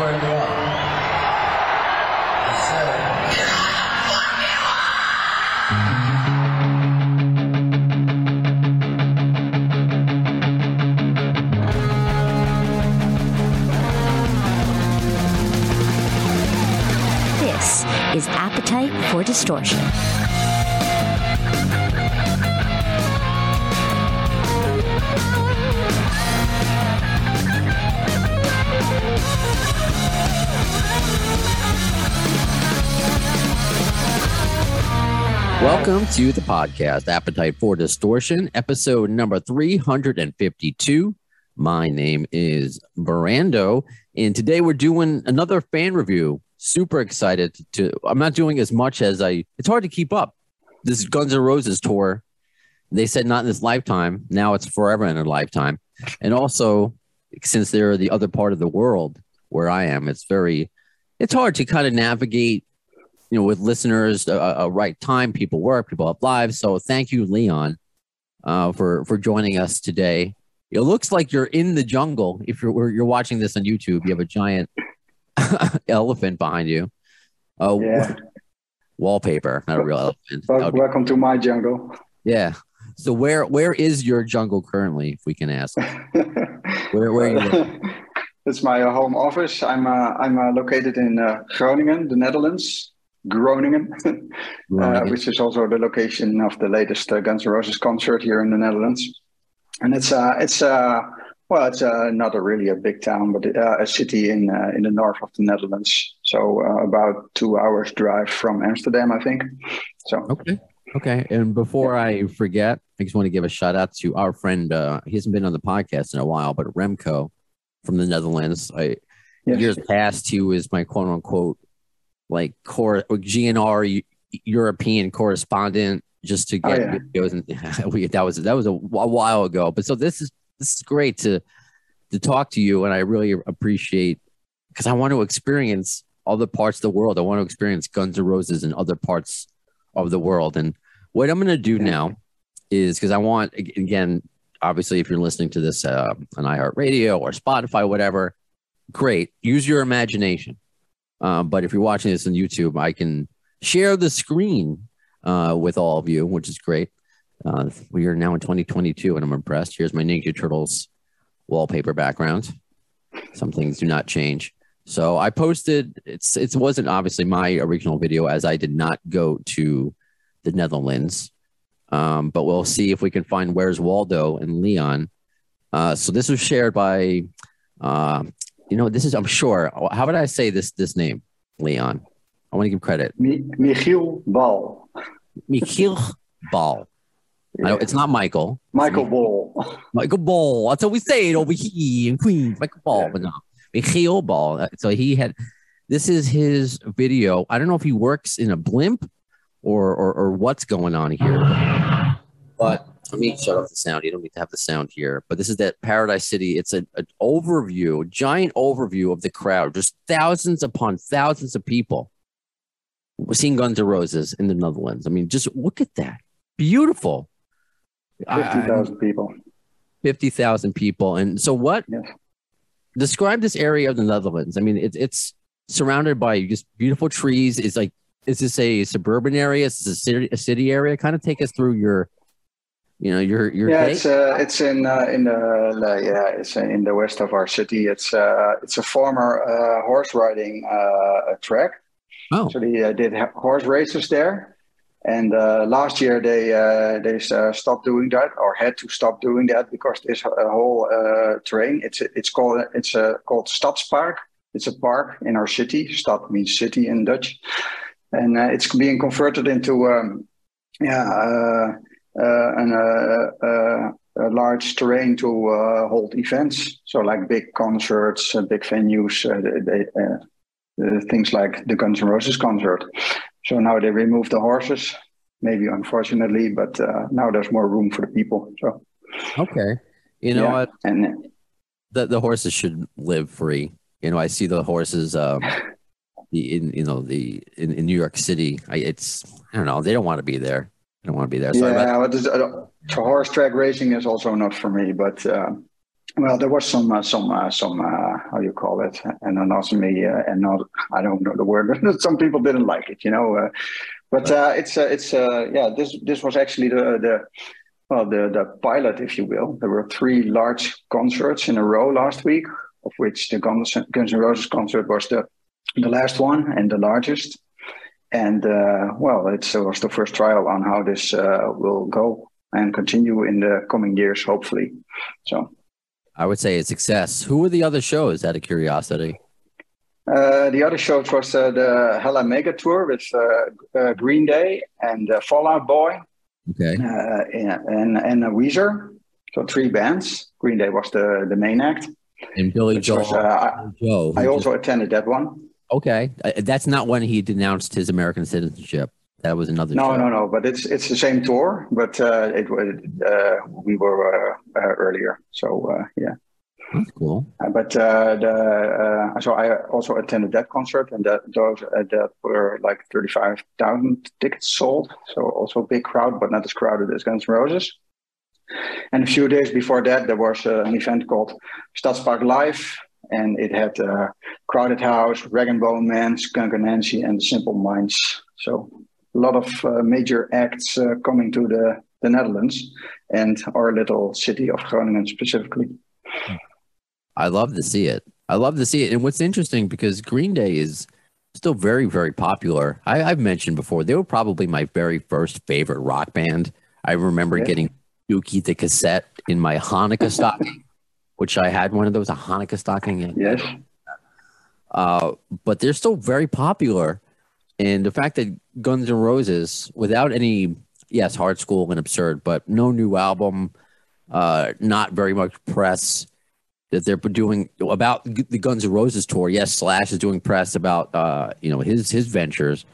up. This is Appetite for Distortion. Welcome to the podcast, Appetite for Distortion, episode number 352. My name is Brando, and today we're doing another fan review. Super excited to. I'm not doing as much as I. It's hard to keep up. This Guns N' Roses tour. They said not in this lifetime. Now it's forever in a lifetime. And also, since they're the other part of the world where I am, it's very. It's hard to kind of navigate you know, with listeners, a, a right time, people work, people have lives. So thank you, Leon, uh, for for joining us today. It looks like you're in the jungle. If you're you're watching this on YouTube, you have a giant elephant behind you. Oh, Yeah. wallpaper, not a real elephant. Welcome to my jungle. Yeah. So where where is your jungle currently, if we can ask? Where where you? It's my uh, home office. I'm uh, I'm uh, located in uh, Groningen, the Netherlands. Groningen, uh, which is also the location of the latest uh, Guns N' Roses concert here in the Netherlands. And it's uh, it's uh, well, it's uh, not a really a big town, but uh, a city in uh, in the north of the Netherlands. So uh, about two hours drive from Amsterdam, I think. So Okay. Okay. And before I forget, I just want to give a shout out to our friend. Uh, he hasn't been on the podcast in a while, but Remco from the Netherlands. I yes. years past, he was my quote unquote like core GNR European correspondent just to Oh, get yeah. videos. And we, that was that was a, wh- while ago. But so this is this is great to to talk to you, and I really appreciate because I want to experience other parts of the world. I want to experience Guns N' Roses in other parts of the world. And what I'm going to do Yeah. now is because I want again, obviously, if you're listening to this uh, on iHeartRadio or Spotify, whatever, great. Use your imagination. Um, but if you're watching this on YouTube, I can share the screen uh, with all of you, which is great. Uh, we are now in 2022, and I'm impressed. Here's my Ninja Turtles wallpaper background. Some things do not change. So I posted. It's it wasn't obviously my original video, as I did not go to the Netherlands. Um, but we'll see if we can find Where's Waldo and Leon. Uh, so this was shared by, uh, you know, this is I'm sure. How would I say this this name, Leon? I want to give credit. Mi- Michiel Bal. Michiel Ball. I know, it's not Michael. Michael Ball. Michael Ball. That's how we say it over here in Queens. Michael Ball, Yeah. but no, Michiel Ball. Uh, So he had. This is his video. I don't know if he works in a blimp or or, or what's going on here. But let me shut off the sound. You don't need to have the sound here. But this is that Paradise City. It's an, an overview, a giant overview of the crowd. Just thousands upon thousands of people We're seeing Guns N' Roses in the Netherlands. I mean, just look at that. Beautiful. I- I- 50,000 people. 50,000 people. And so what describe this area of the Netherlands? I mean, it's it's surrounded by just beautiful trees. It's like is this a suburban area? Is this a city a city area? Kind of take us through your you know, your your Yeah, it's uh, it's in uh, in the uh, yeah it's in the west of our city. It's uh, it's a former uh, horse riding uh, track. Oh. So they uh, did horse races there, and uh, last year they uh, they uh, stopped doing that or had to stop doing that because this uh, whole uh, terrain it's it's called it's uh, called Stadspark. It's a park in our city. Stad means city in Dutch, and uh, it's being converted into um, yeah. Uh, and uh, uh, a large terrain to uh, hold events. So like big concerts, uh, big venues, uh, they, things like the Guns N' Roses concert. So now they remove the horses, maybe unfortunately, but uh, now there's more room for the people. So Okay. You know yeah. what? and The the horses should live free. You know, I see the horses um the in you know the in, in New York City. I it's I don't know, they don't want to be there. They don't want to be there. So yeah, but it's, uh, horse track racing is also not for me. But uh, well, there was some uh, some uh, some uh, how you call it anonymity, uh, and not I don't know the word. some people didn't like it, you know. Uh, but uh, it's uh, it's uh, yeah. This this was actually the the well the the pilot, if you will. There were three large concerts in a row last week, of which the Guns, Guns N' Roses concert was the the last one and the largest. And uh, well, it was the first trial on how this uh, will go and continue in the coming years, hopefully. So. I would say a success. Who were the other shows out of curiosity? Uh, the other shows was uh, the Hella Mega Tour with uh, uh Green Day and uh, Fall Out Boy. Okay. Uh, and and Weezer. So three bands. Green Day was the, the main act. And Billy Joel. Was, I, Joe. I also just... attended that one. Okay, that's not when he denounced his American citizenship. That was another. No, show. no, no. But it's it's the same tour, but uh, it uh, we were uh, uh earlier. So uh, yeah. That's cool. Uh, but the so I also attended that concert, and that those that were like thirty five thousand tickets sold. So also a big crowd, but not as crowded as Guns N' Roses. And a few days before that, there was an event called Stadspark Live, and it had Crowded House, Rag and Bone Man, Skunk Anansie, and the Simple Minds. So a lot of uh, major acts uh, coming to the, the Netherlands and our little city of Groningen specifically. I love to see it. I love to see it. And what's interesting because Green Day is still very, very popular. I, have mentioned before, they were probably my very first favorite rock band. I remember yeah. getting Dookie the cassette in my Hanukkah stocking, which I had one of those, a Hanukkah stocking. Yes. Uh, but they're still very popular. And the fact that Guns N' Roses, without any, yes, hard skool and absurd, but no new album, uh, not very much press that they're doing about the Guns N' Roses tour. Yes, Slash is doing press about, uh, you know, his his ventures,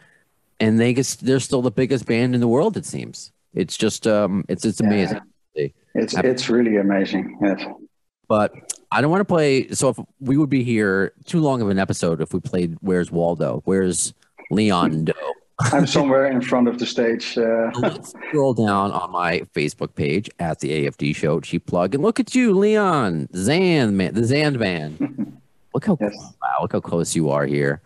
and they get, they're still the biggest band in the world. It seems it's just um, it's it's amazing. Yeah. It's it's really amazing. Yes. But I don't want to play. So if we would be here too long of an episode if we played "Where's Waldo," "Where's Leon Doe. I'm somewhere in front of the stage. Uh... Let's scroll down on my Facebook page at the AFD Show. Cheap plug, and look at you, Leon Zan man, the Zan man. look how yes. wow, look how close you are here.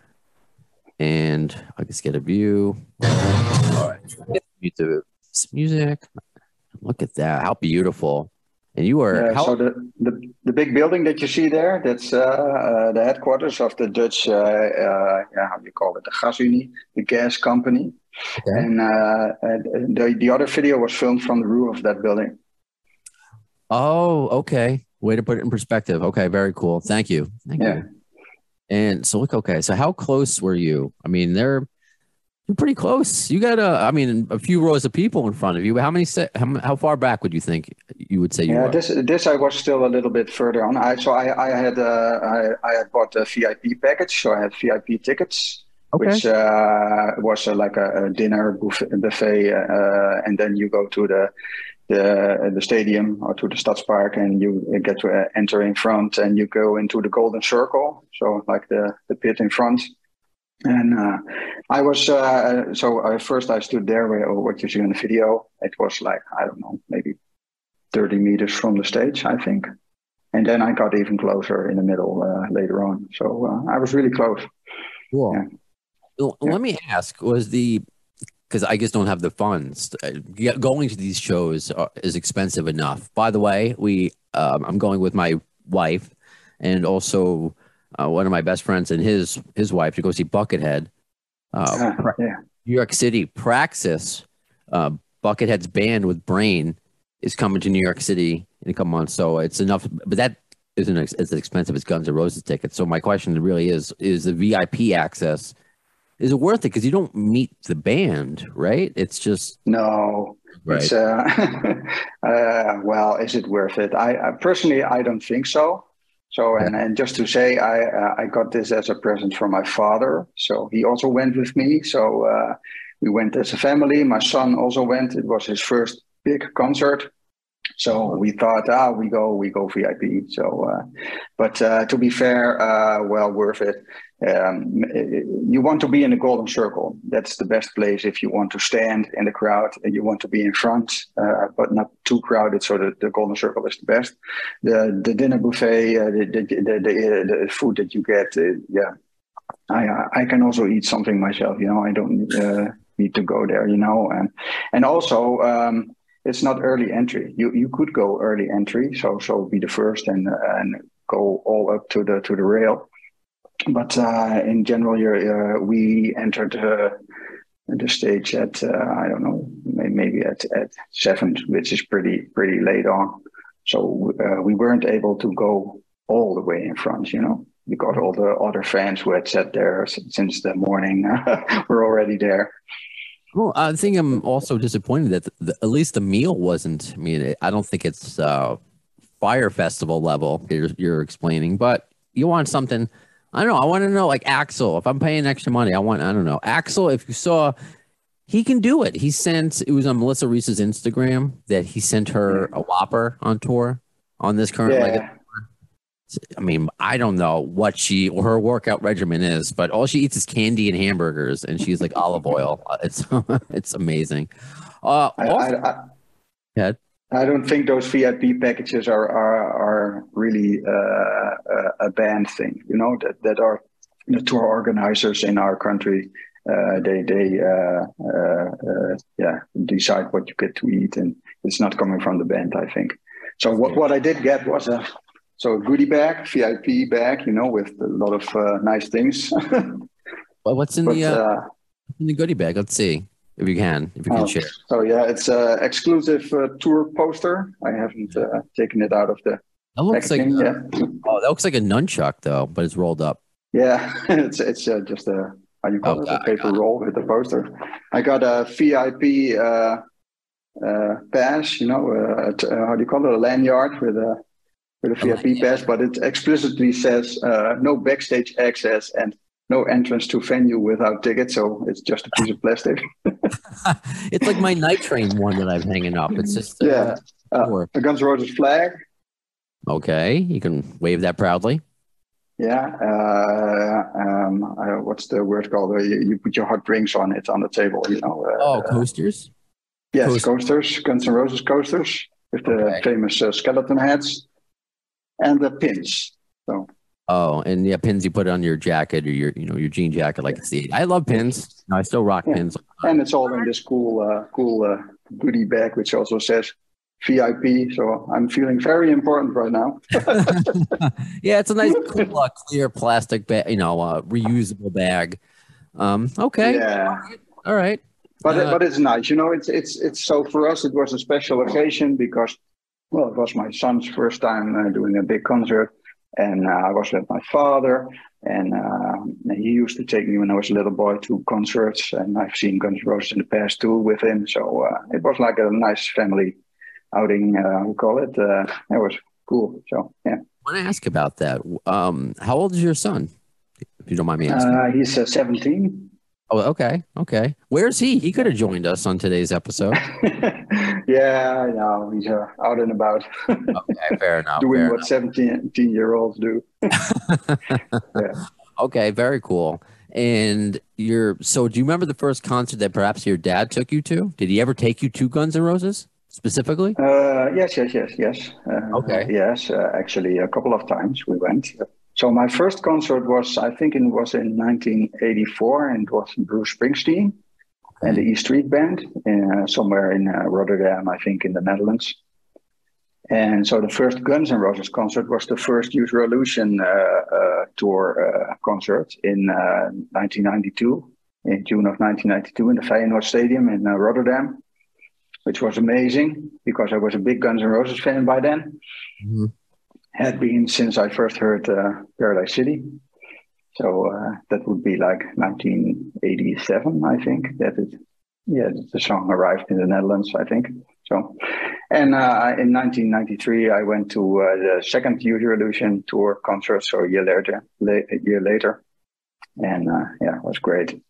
And I just get a view. All right, music. Look at that! How beautiful. And you are how- so the, the the big building that you see there. That's uh, uh, the headquarters of the Dutch. Uh, uh yeah, how do you call it? The Gasunie, the gas company. Okay. And uh, the the other video was filmed from the roof of that building. Oh, okay. Way to put it in perspective. Okay, very cool. Thank you. Thank yeah. you. And so look, okay. So how close were you? I mean, they're you're pretty close. You got a, I mean, a few rows of people in front of you. How many? How, how far back would you think you would say you yeah, were? this this I was still a little bit further on. I so I I had uh, I I had bought a VIP package, so I had VIP tickets, okay. which uh, was uh, like a, a, dinner buffet, buffet uh, and then you go to the the the stadium or to the Stadspark, and you get to uh, enter in front, and you go into the Golden Circle, so like the the pit in front and uh, I was uh, so uh, first I stood there where what you see in the video. It was like I don't know, maybe thirty meters from the stage, I think. And then I got even closer in the middle uh, later on. So uh, I was really close. Cool. Yeah. Well, yeah. Let me ask: Was the because I just don't have the funds. Uh, going to these shows is expensive enough. By the way, we um, I'm going with my wife and also uh, one of my best friends and his his wife to go see Buckethead. Uh, uh, yeah. New York City Praxis, uh, Buckethead's band with Brain is coming to New York City in a couple months. So it's enough, but that isn't as expensive as Guns N' Roses tickets. So my question really is: Is the VIP access is it worth it? Because you don't meet the band, right? It's just no. Right. It's, uh, uh, well, is it worth it? I, I personally, I don't think so. So and, and just to say, I uh, I got this as a present from my father. So he also went with me. So uh, we went as a family. My son also went. It was his first big concert. So we thought, ah, we go, we go VIP. So, uh, but uh, to be fair, uh, well worth it. Um, you want to be in the golden circle. That's the best place if you want to stand in the crowd and you want to be in front, uh, but not too crowded. So the, the golden circle is the best. The the dinner buffet, uh, the, the, the, the, food that you get, uh, yeah. I I can also eat something myself. You know, I don't need to go there. You know, and and also. Um, it's not early entry. You you could go early entry, so so be the first and and go all up to the to the rail. But uh, in general, uh, we entered uh, the stage at uh, I don't know maybe at at seven, which is pretty pretty late on. So uh, we weren't able to go all the way in front. You know, because all the other fans who had sat there since the morning were already there. Well, I think I'm also disappointed that the, at least the meal wasn't. I mean, I don't think it's uh, Fyre Festival level you're, you're explaining, but you want something. I don't know. I want to know, like Axl. If I'm paying extra money, I want. I don't know, Axl. If you saw, he can do it. He sent. It was on Melissa Reese's Instagram that he sent her a Whopper on tour on this current yeah. leg I mean, I don't know what she or her workout regimen is, but all she eats is candy and hamburgers, and she's like olive oil. Uh, it's it's amazing. Uh, I, I, I, I, don't think those VIP packages are are, are really uh, a band thing. You know that that are the tour organizers in our country. Uh, they they uh, uh, uh, yeah decide what you get to eat, and it's not coming from the band. I think. So what, what I did get was a so a goodie bag, VIP bag, you know, with a lot of uh, nice things. well, what's in but, the uh, uh, in the goodie bag? Let's see if you can if you can oh, share. So yeah, it's an exclusive uh, tour poster. I haven't uh, taken it out of the. That looks packaging. like yeah. oh, that looks like a nunchuck though, but it's rolled up. Yeah, it's it's uh, just a how you call oh, it a paper roll with a poster. I got a VIP uh, uh, pass, you know, uh, how do you call it, a lanyard with a with a VIP pass, but it explicitly says uh, no backstage access and no entrance to venue without ticket. So it's just a piece of plastic. it's like my night train one that I'm hanging up. It's just uh, yeah, uh, a Guns N' Roses flag. Okay, you can wave that proudly. Yeah. Uh, um, uh, what's the word called? Uh, you, you, put your hot drinks on it on the table. You know. Uh, oh, coasters. Yes, coasters. coasters. Guns N' Roses coasters with the okay. famous skeleton heads and the pins. So. Oh, and yeah, pins you put on your jacket or your, you know, your jean jacket, like it's the. I love pins. I still rock yeah. pins. And it's all in this cool, uh, cool uh, goodie bag, which also says VIP. So I'm feeling very important right now. yeah, it's a nice, cool, uh, clear plastic bag, you know, uh, reusable bag. Um, okay. Yeah. All right. All right. But uh, but it's nice, you know. It's it's it's so for us it was a special occasion because well, it was my son's first time uh, doing a big concert, and uh, I was with my father, and uh, he used to take me when I was a little boy to concerts, and I've seen Guns N' Roses in the past too with him, so uh, it was like a nice family outing. Uh, we call it. Uh, it was cool. So yeah. I want to ask about that. Um, how old is your son? If you don't mind me asking. he's 17. Oh, okay, okay. Where's he? He could have joined us on today's episode. yeah, I know. He's uh, out and about. okay, fair enough. Doing fair what 17 year olds do. yeah. Okay, very cool. And you're so. Do you remember the first concert that perhaps your dad took you to? Did he ever take you to Guns N' Roses specifically? Uh, yes, yes, yes, yes. Uh, okay. Yes, uh, actually, a couple of times we went. So my first concert was, I think it was in 1984, and it was Bruce Springsteen and the E Street Band uh, somewhere in uh, Rotterdam, I think, in the Netherlands. And so the first Guns N' Roses concert was the first Use Illusion uh, uh tour uh, concert in 1992, uh, in June of 1992, in the Feyenoord Stadium in Rotterdam, which was amazing because I was a big Guns N' Roses fan by then. Mm-hmm had been since I first heard uh, Paradise City. So uh, that would be like 1987, I think. That it, yeah, the song arrived in the Netherlands, I think. So, and uh, in 1993, I went to uh, the second Your Illusion tour concert. So a year later, a year later, and uh, yeah, it was great.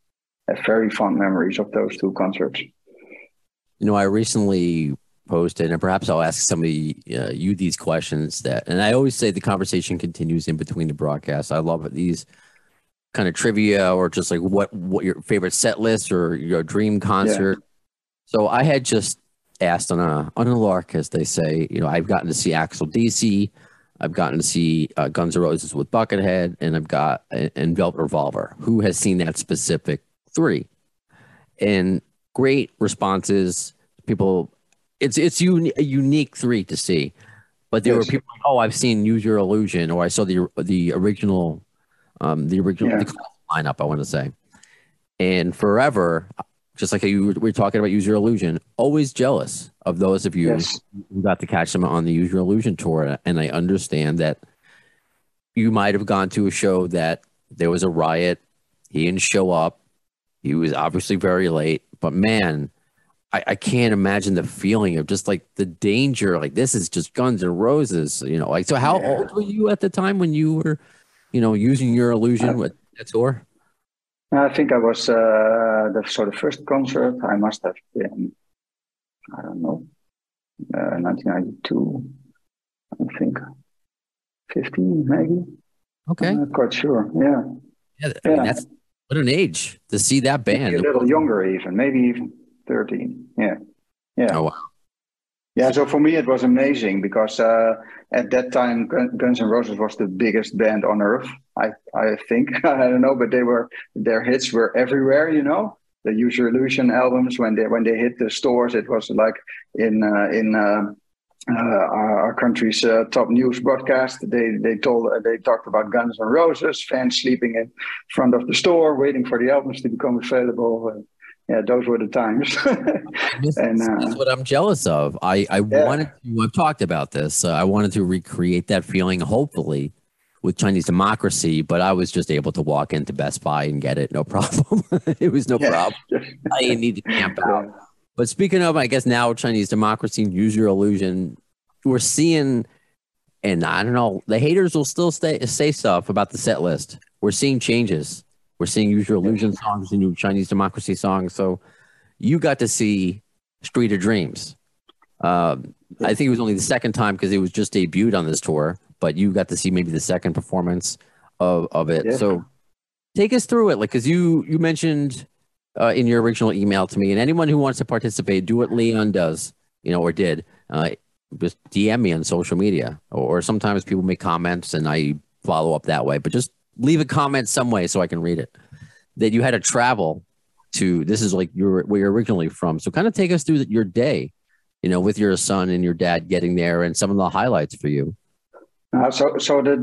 Very fond memories of those two concerts. You know, I recently posted, and perhaps I'll ask somebody uh, you these questions. That, and I always say the conversation continues in between the broadcasts. I love these kind of trivia or just like what what your favorite set list or your dream concert. Yeah. So I had just asked on a on a lark, as they say. You know, I've gotten to see Axl DC. I've gotten to see uh, Guns N' Roses with Buckethead, and I've got and Velvet Revolver. Who has seen that specific three? And great responses. People, it's it's un- a unique three to see. But there yes. were people like, oh, I've seen Use Your Illusion, or I saw the the original, um, the original yeah. the lineup. I want to say, and forever, just like you were talking about Use Your Illusion, always jealous of those of you yes. who got to catch them on the Use Your Illusion tour. And I understand that you might have gone to a show that there was a riot. He didn't show up. He was obviously very late, but man, I, I can't imagine the feeling of just like the danger. Like this is just Guns and Roses, you know. Like so, how yeah. old were you at the time when you were, you know, using your illusion uh, with that tour? I think I was uh, the so the first concert I must have been, I don't know, uh, 1992. I think 15 maybe. Okay, I'm not quite sure. Yeah. Yeah, I mean, that's what an age to see that band. Maybe a little younger, even maybe even 13. Yeah. Yeah. Oh, wow. Yeah, so for me it was amazing because uh, at that time Guns N' Roses was the biggest band on earth. I I think I don't know, but they were their hits were everywhere. You know, the Use Your Illusion albums when they when they hit the stores, it was like in uh, in uh, uh, our, country's uh, top news broadcast. They they told uh, they talked about Guns N' Roses, fans sleeping in front of the store, waiting for the albums to become available. Yeah, those were the times. this, and uh, that's what I'm jealous of. I I yeah. wanted to. I've talked about this. Uh, I wanted to recreate that feeling, hopefully, with Chinese democracy. But I was just able to walk into Best Buy and get it, no problem. it was no yeah. problem. I didn't need to camp out. Yeah. But speaking of, I guess now Chinese democracy, use your illusion. We're seeing, and I don't know, the haters will still stay, say stuff about the set list. We're seeing changes. We're seeing Use Your Illusion songs and new Chinese democracy songs. So you got to see Street of Dreams. Uh, I think it was only the second time because it was just debuted on this tour, but you got to see maybe the second performance of, of it. Yeah. So take us through it, like because you you mentioned uh, in your original email to me, and anyone who wants to participate, do what Leon does, you know, or did. Uh, just DM me on social media, or, or sometimes people make comments and I follow up that way. But just leave a comment some way so I can read it. That you had to travel to. This is like you're where you're originally from. So kind of take us through your day, you know, with your son and your dad getting there, and some of the highlights for you. Uh, so, so the,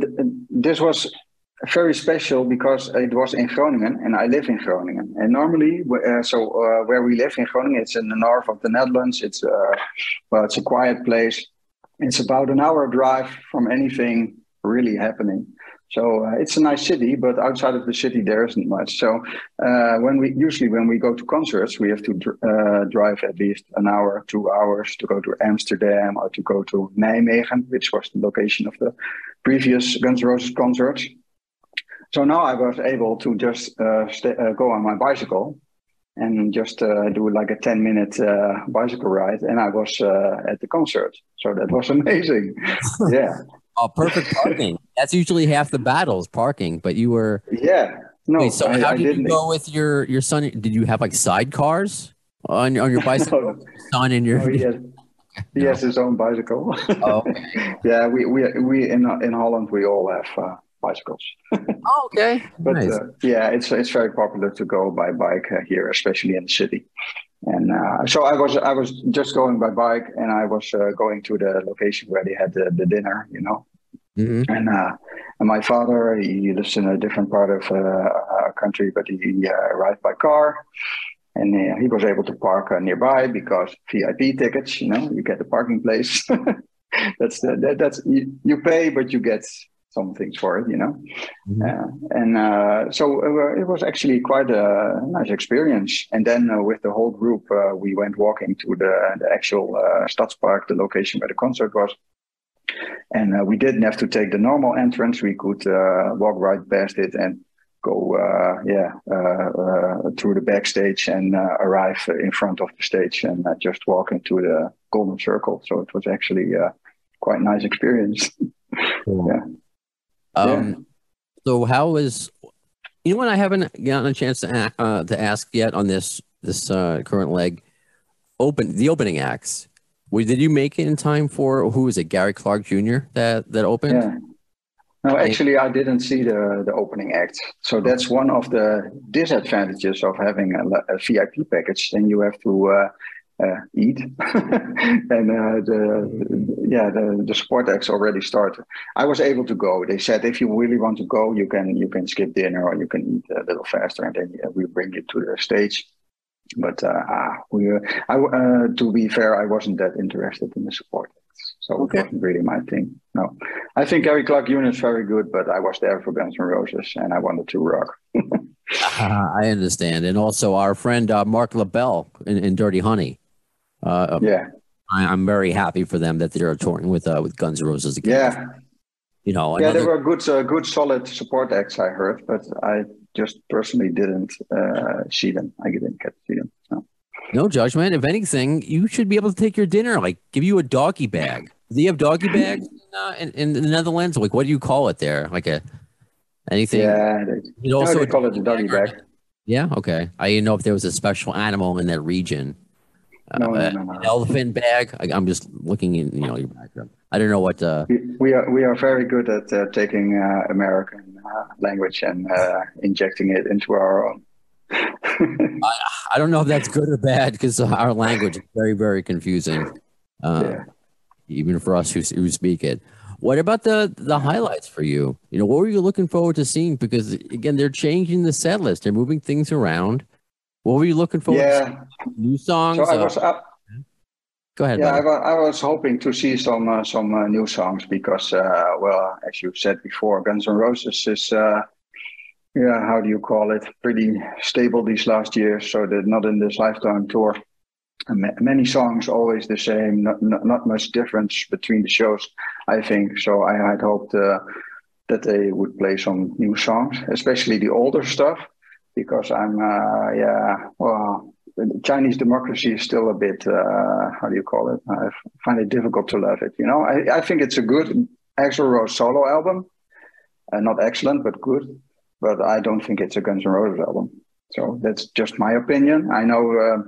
this was very special because it was in Groningen and I live in Groningen. And normally, uh, so uh, where we live in Groningen, it's in the north of the Netherlands. It's uh, well, it's a quiet place. It's about an hour drive from anything really happening. So uh, it's a nice city, but outside of the city there isn't much. So uh, when we usually when we go to concerts, we have to dr- uh, drive at least an hour, two hours to go to Amsterdam or to go to Nijmegen, which was the location of the previous Guns N' Roses concerts. So now I was able to just uh, st- uh, go on my bicycle and just uh, do like a 10 minute bicycle ride, and I was at the concert. So that was amazing. yeah. Oh, perfect parking. That's usually half the battles, parking. But you were yeah. No. Wait, so I, how did you go with your your son? Did you have like sidecars on on your bicycle? no. Son and your. Oh, he, has, he no. has his own bicycle. Oh, okay. yeah, we we we in in Holland we all have uh, bicycles. oh, okay. but nice. uh, yeah, it's it's very popular to go by bike uh, here, especially in the city. And uh, so I was I was just going by bike, and I was uh, going to the location where they had the, the dinner, you know. Mm-hmm. And, uh, and my father, he lives in a different part of uh, country, but he, uh, arrived by car, and uh, he was able to park nearby because VIP tickets, you know, you get the parking place. that's the, that, that's you, you pay, but you get some things for it, you know. Mm-hmm. Uh, and uh, so uh, it was actually quite a nice experience. And then uh, with the whole group, uh, we went walking to the, the actual uh, Stadspark, the location where the concert was. And we didn't have to take the normal entrance. We could walk right past it and go uh, yeah uh, uh, through the backstage and uh, arrive in front of the stage and uh, just walk into the golden circle. So it was actually uh, quite a nice experience. yeah. Um, So how is you know what I haven't gotten a chance to uh, to ask yet on this this uh, current leg open the opening acts. Well, did you make it in time for who was it Gary Clark Jr. that that opened? Yeah. No, actually, I didn't see the, the opening act. So that's one of the disadvantages of having a, a VIP package. Then you have to uh, uh, eat, and uh, the yeah the the sport acts already started. I was able to go. They said if you really want to go, you can you can skip dinner or you can eat a little faster, and then yeah, we bring you to the stage. But uh, ah, we, uh, I, uh, to be fair, I wasn't that interested in the support acts, so Okay. it wasn't really my thing. No, I think Gary Clark Jr. is very good, but I was there for Guns N' Roses, and I wanted to rock. Uh, I understand, and also our friend uh, Marc LaBelle in, in Dirty Honey. Uh, Yeah, I, I'm very happy for them that they're touring with uh, with Guns N' Roses again. yeah, you know, yeah. another- There were good, uh, good, solid support acts. I heard, but I just personally didn't uh, see them. I didn't get to see them. So. no judgment. If anything, you should be able to take your dinner. Like, give you a doggy bag. Do you have doggy bags in, uh, in, in the Netherlands? Like, what do you call it there? Like a anything? Yeah, they, You no, also call it a doggy bag. Yeah. Okay. I didn't know if there was a special animal in that region. No, no, Uh, no, no. An elephant bag. I, I'm just looking in, you know, your background. I don't know what. Uh, We, we are we are very good at uh, taking uh, American uh, language and uh, injecting it into our own. I don't know if that's good or bad because our language is very, very confusing, uh, Yeah. even for us who, who speak it. What about the the highlights for you? You know, what were you looking forward to seeing? Because again, they're changing the set list. They're moving things around. What were you looking forward to? yeah, seeing? New songs? so I Uh, was up. Go ahead. Yeah, I, I was hoping to see some uh, some uh, new songs because, uh, well, as you said before, Guns N' Roses is, uh, yeah, how do you call it? Pretty stable these last years. So they're not in this lifetime tour. Ma- many songs always the same. Not, not not much difference between the shows. I think so. I had hoped uh, that they would play some new songs, especially the older stuff, because I'm, uh, yeah, well. Chinese democracy is still a bit, uh, how do you call it? I find it difficult to love it. You know, I, I think it's a good Axl Rose solo album. Uh, not excellent, but good. But I don't think it's a Guns N' Roses album. So that's just my opinion. I know uh,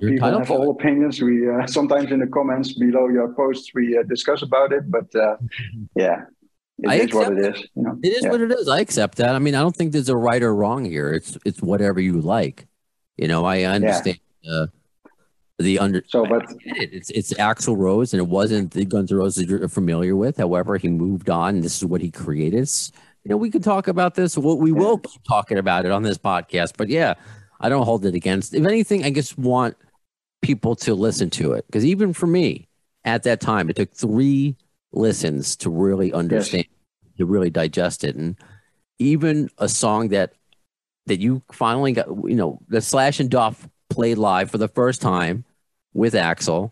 people have all opinions. We uh, sometimes in the comments below your posts we uh, discuss about it, but uh, yeah, it I is what it is. You know, It is Yeah. what it is. I accept that. I mean, I don't think there's a right or wrong here. It's it's whatever you like. You know, I understand uh, the under. So, but- it. it's it's Axl Rose, and it wasn't the Guns N' Roses you're familiar with. However, he moved on. And this is what he created. It's- you know, we could talk about this. Well, we will keep talking about it on this podcast. But yeah, I don't hold it against. If anything, I just want people to listen to it because even for me at that time, it took three listens to really understand, to really digest it, and even a song that that you finally got, you know, the Slash and Duff played live for the first time with Axl.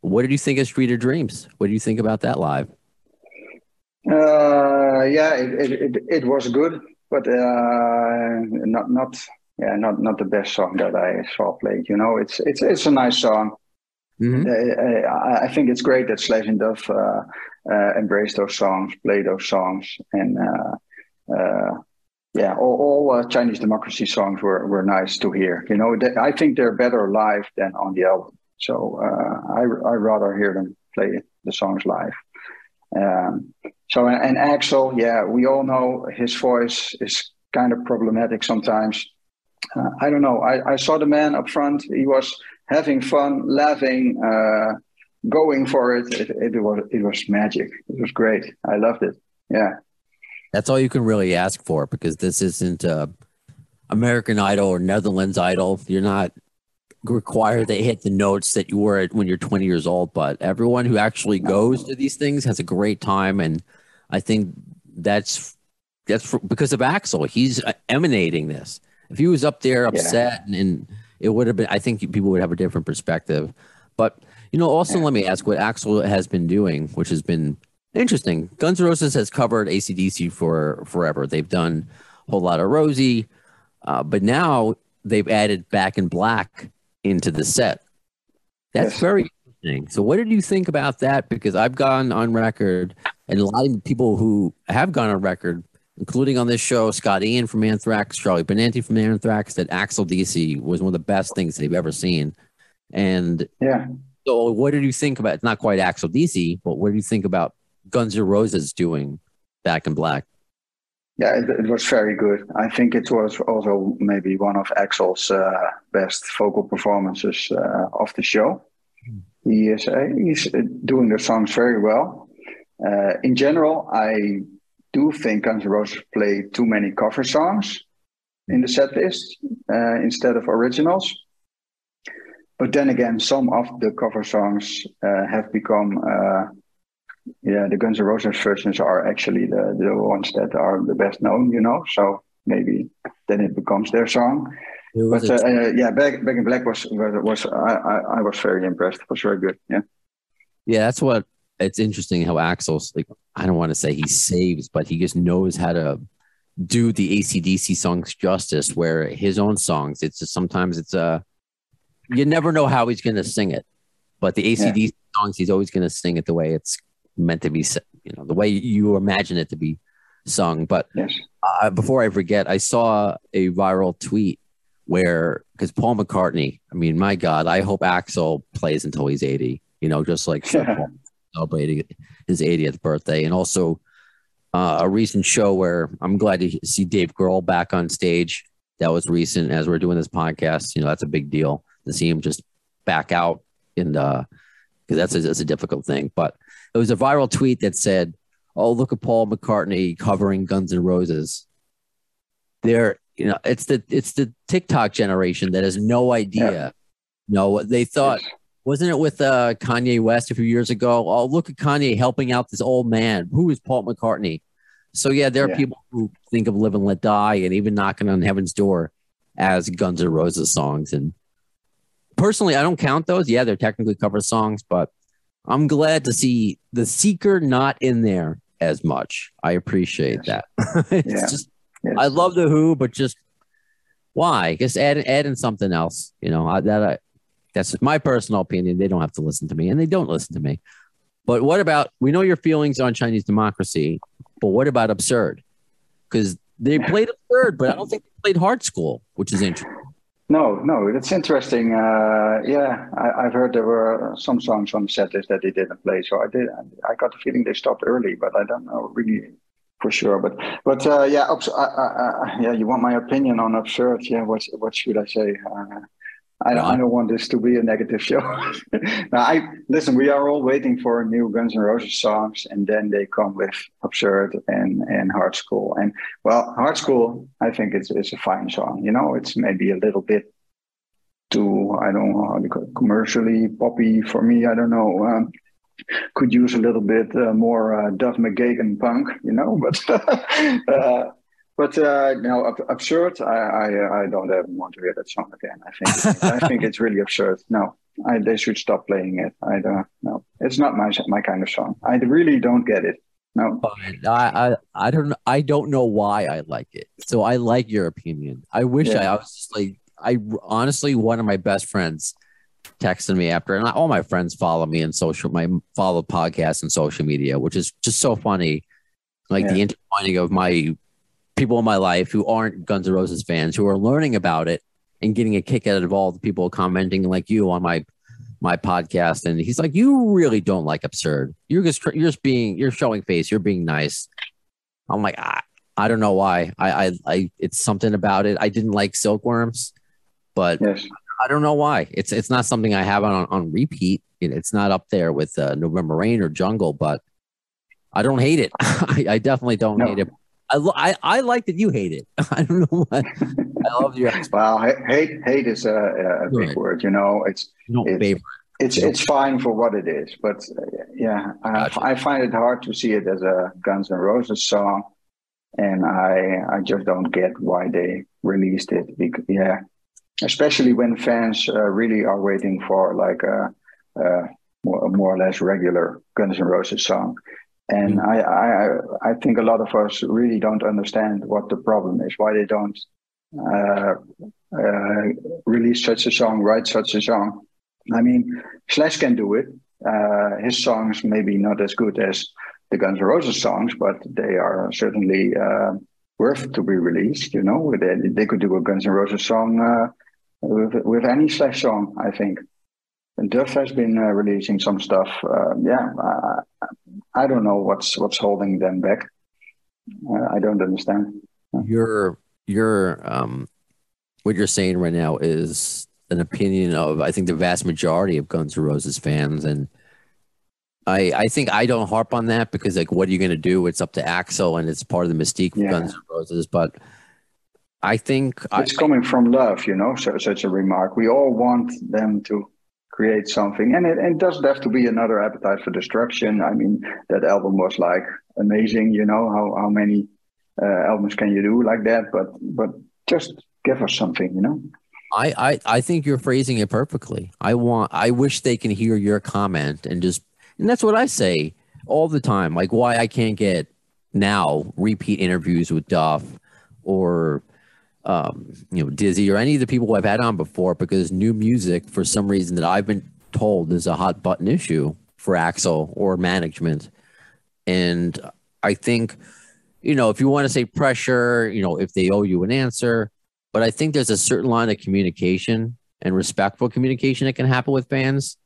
What did you think of Street of Dreams? What do you think about that live? Uh, yeah, it, it, it, it was good, but uh, not not yeah not not the best song that I saw played. You know, it's it's it's a nice song. Mhm. Uh, I, I think it's great that Slash and Duff uh, uh, embrace those songs, play those songs, and uh, uh, yeah, all, all uh, Chinese democracy songs were, were nice to hear. You know, they, I think they're better live than on the album. So uh, I I rather hear them play the songs live. Um, so and, and Axl, yeah, we all know his voice is kind of problematic sometimes. Uh, I don't know. I, I saw the man up front. He was having fun, laughing, uh, going for it. It, it was it was magic. It was great. I loved it. Yeah. That's all you can really ask for because this isn't uh, American Idol or Netherlands Idol. You're not required to hit the notes that you were at when you're 20 years old. But everyone who actually goes to these things has a great time, and I think that's that's for, because of Axl. He's emanating this. If he was up there upset, and, and it would have been, I think people would have a different perspective. But you know, also let me ask what Axl has been doing, which has been interesting. Guns N' Roses has covered ACDC for forever. They've done a Whole Lot of Rosie, uh, but now they've added Back in Black into the set. That's Yes. very interesting. So, what did you think about that? Because I've gone on record, and a lot of people who have gone on record, including on this show, Scott Ian from Anthrax, Charlie Benante from Anthrax, that Axl DC was one of the best things they've ever seen. And Yeah. so, what did you think about? It's not quite Axl DC, but what do you think about Guns N' Roses doing Back in Black? Yeah, it, it was very good. I think it was also maybe one of Axl's uh, best vocal performances uh, of the show. He is uh, he's uh, doing the songs very well. Uh, in general, I do think Guns N' Roses play too many cover songs in the set list uh, instead of originals. But then again, some of the cover songs have become yeah, the Guns N' Roses versions are actually the, the ones that are the best known, you know. So maybe then it becomes their song. But uh, uh, yeah, Back Back in Black was was, was I, I I was very impressed. It was very good. Yeah, Yeah, that's what it's interesting how Axl's like, I don't want to say he saves, but he just knows how to do the ACDC songs justice where his own songs, it's just sometimes it's uh you never know how he's gonna sing it. But the ACDC songs, he's always gonna sing it the way it's meant to be, you know, the way you imagine it to be sung. But yes, uh, before I forget, I saw a viral tweet where because Paul McCartney, I mean, my God, I hope Axl plays until he's 80, you know, just like Sir Yeah. Paul celebrating his 80th birthday. And also uh, a recent show where I'm glad to see Dave Grohl back on stage. That was recent as we're doing this podcast. You know, that's a big deal to see him just back out in the because that's a, that's a difficult thing. But it was a viral tweet that said, "Oh, look at Paul McCartney covering Guns N' Roses." They're you know it's the it's the TikTok generation that has no idea. No, they thought wasn't it with uh, Kanye West a few years ago? Oh, look at Kanye helping out this old man. Who is Paul McCartney? So yeah, there are Yeah. people who think of "Live and Let Die" and even "Knocking on Heaven's Door" as Guns N' Roses songs. And personally, I don't count those. Yeah, they're technically cover songs, but I'm glad to see the Seeker not in there as much. I appreciate Yes. that. it's Yeah. just yes. I love the Who, but just why? Just add add in something else. You know I, that I, that's my personal opinion. They don't have to listen to me, and they don't listen to me. But what about we know your feelings on Chinese democracy, but what about absurd? Because they played absurd, but I don't think they played hard skool, which is interesting. No, no, that's interesting. Uh, yeah, I, I've heard there were some songs on the set list that they didn't play, so I did. I got the feeling they stopped early, but I don't know really for sure. But but uh, yeah, I, I, I, yeah. You want my opinion on absurd? Yeah, what what should I say? Uh, I don't, I don't want this to be a negative show. now, I listen. We are all waiting for new Guns N' Roses songs, and then they come with absurd and and hard skool. And well, hard skool, I think it's it's a fine song. You know, it's maybe a little bit too I don't know how to call it, commercially poppy for me. I don't know. Um, could use a little bit uh, more uh, Duff McKagan punk, you know, but. uh, but uh, no, ab- absurd. I, I I don't ever want to hear that song again. I think I think it's really absurd. No, I, they should stop playing it. I don't know. It's not my my kind of song. I really don't get it. No. But I, I I don't I don't know why I like it. So I like your opinion. I wish I, Yeah. I was just like I honestly one of my best friends texted me after and all my friends follow me in social my follow podcasts and social media, which is just so funny. Like the Yeah. intertwining of my people in my life who aren't Guns N' Roses fans who are learning about it and getting a kick out of all the people commenting like you on my my podcast. And he's like you really don't like absurd. You're just you're just being you're showing face. You're being nice. I'm like i, I don't know why. I, I i it's something about it. I didn't like silkworms but Yes. i don't know why. It's it's not something i have on on repeat. It's not up there with uh, november rain or jungle but i don't hate it. I, I definitely don't No. hate it I, I I like that you hate it. I don't know what. I love your Well, hate hate is a, a big Right. word. You know, it's know, It's- favorite. it's it's fine for what it is, but uh, yeah, I, Gotcha. I find it hard to see it as a Guns N' Roses song, and I I just don't get why they released it. Because, yeah, especially when fans uh, really are waiting for like a, a more, a more or less regular Guns N' Roses song. And I, I, I think a lot of us really don't understand what the problem is, why they don't uh, uh, release such a song, write such a song. I mean, Slash can do it. Uh, his songs maybe not as good as the Guns N' Roses songs, but they are certainly uh, worth to be released. You know, they, they could do a Guns N' Roses song uh, with, with any Slash song, I think. And Duff has been uh, releasing some stuff. Uh, yeah, I don't know what's what's holding them back. I don't understand. Your your um, what you're saying right now is an opinion of I think the vast majority of Guns N' Roses fans, and I I think I don't harp on that because like what are you going to do? It's up to Axl, and it's part of the mystique of yeah. Guns N' Roses. But I think it's I, coming from love, you know. So such a remark. We all want them to create something, and it, and it doesn't have to be another Appetite for Destruction. I mean, that album was like amazing. You know how how many uh, albums can you do like that? But but just give us something, you know. I, I I think you're phrasing it perfectly. I want I wish they can hear your comment and just and that's what I say all the time. Like why I can't get now repeat interviews with Duff or um, you know Dizzy or any of the people I've had on before because new music for some reason that I've been told is a hot button issue for Axl or management. And I think you know if you want to say pressure, you know if they owe you an answer, but I think there's a certain line of communication and respectful communication that can happen with fans.